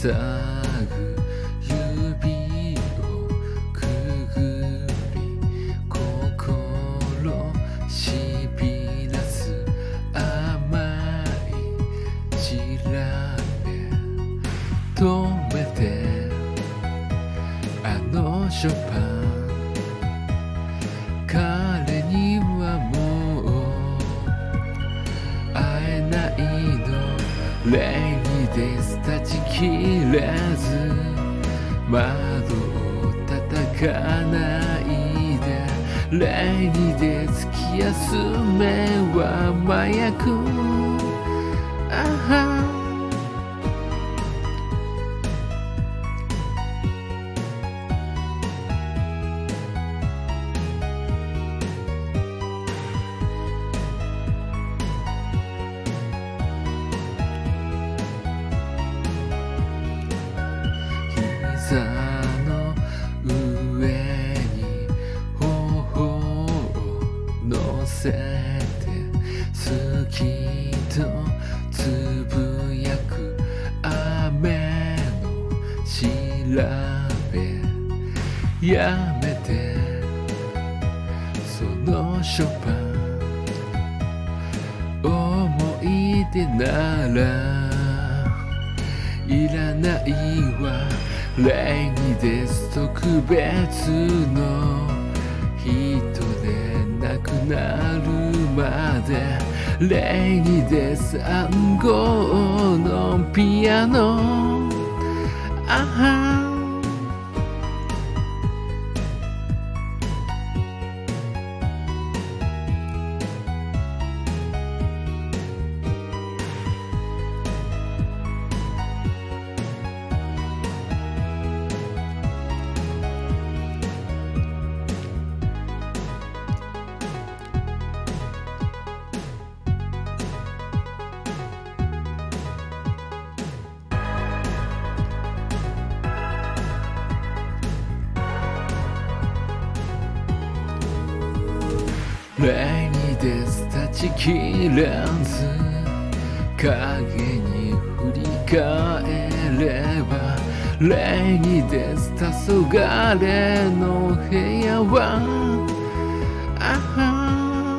塞ぐ指をくぐり心しびらす甘いちらめ止めてあのショパン彼にはもう会えないので立ちきれず窓を叩かないで礼儀で突き休めは麻薬。あは。べやめて。そのショパン思い出ならいらないわ。礼儀です特別の人でなくなるまで。礼儀です暗号のピアノ。あは。礼儀です立ちきれず影に振り返れば礼儀です黄昏の部屋はあは。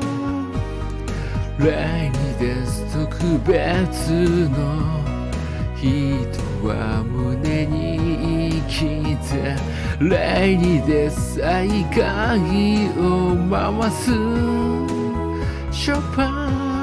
礼儀です特別の人は胸に聞いて礼儀で再鍵を回すショパン。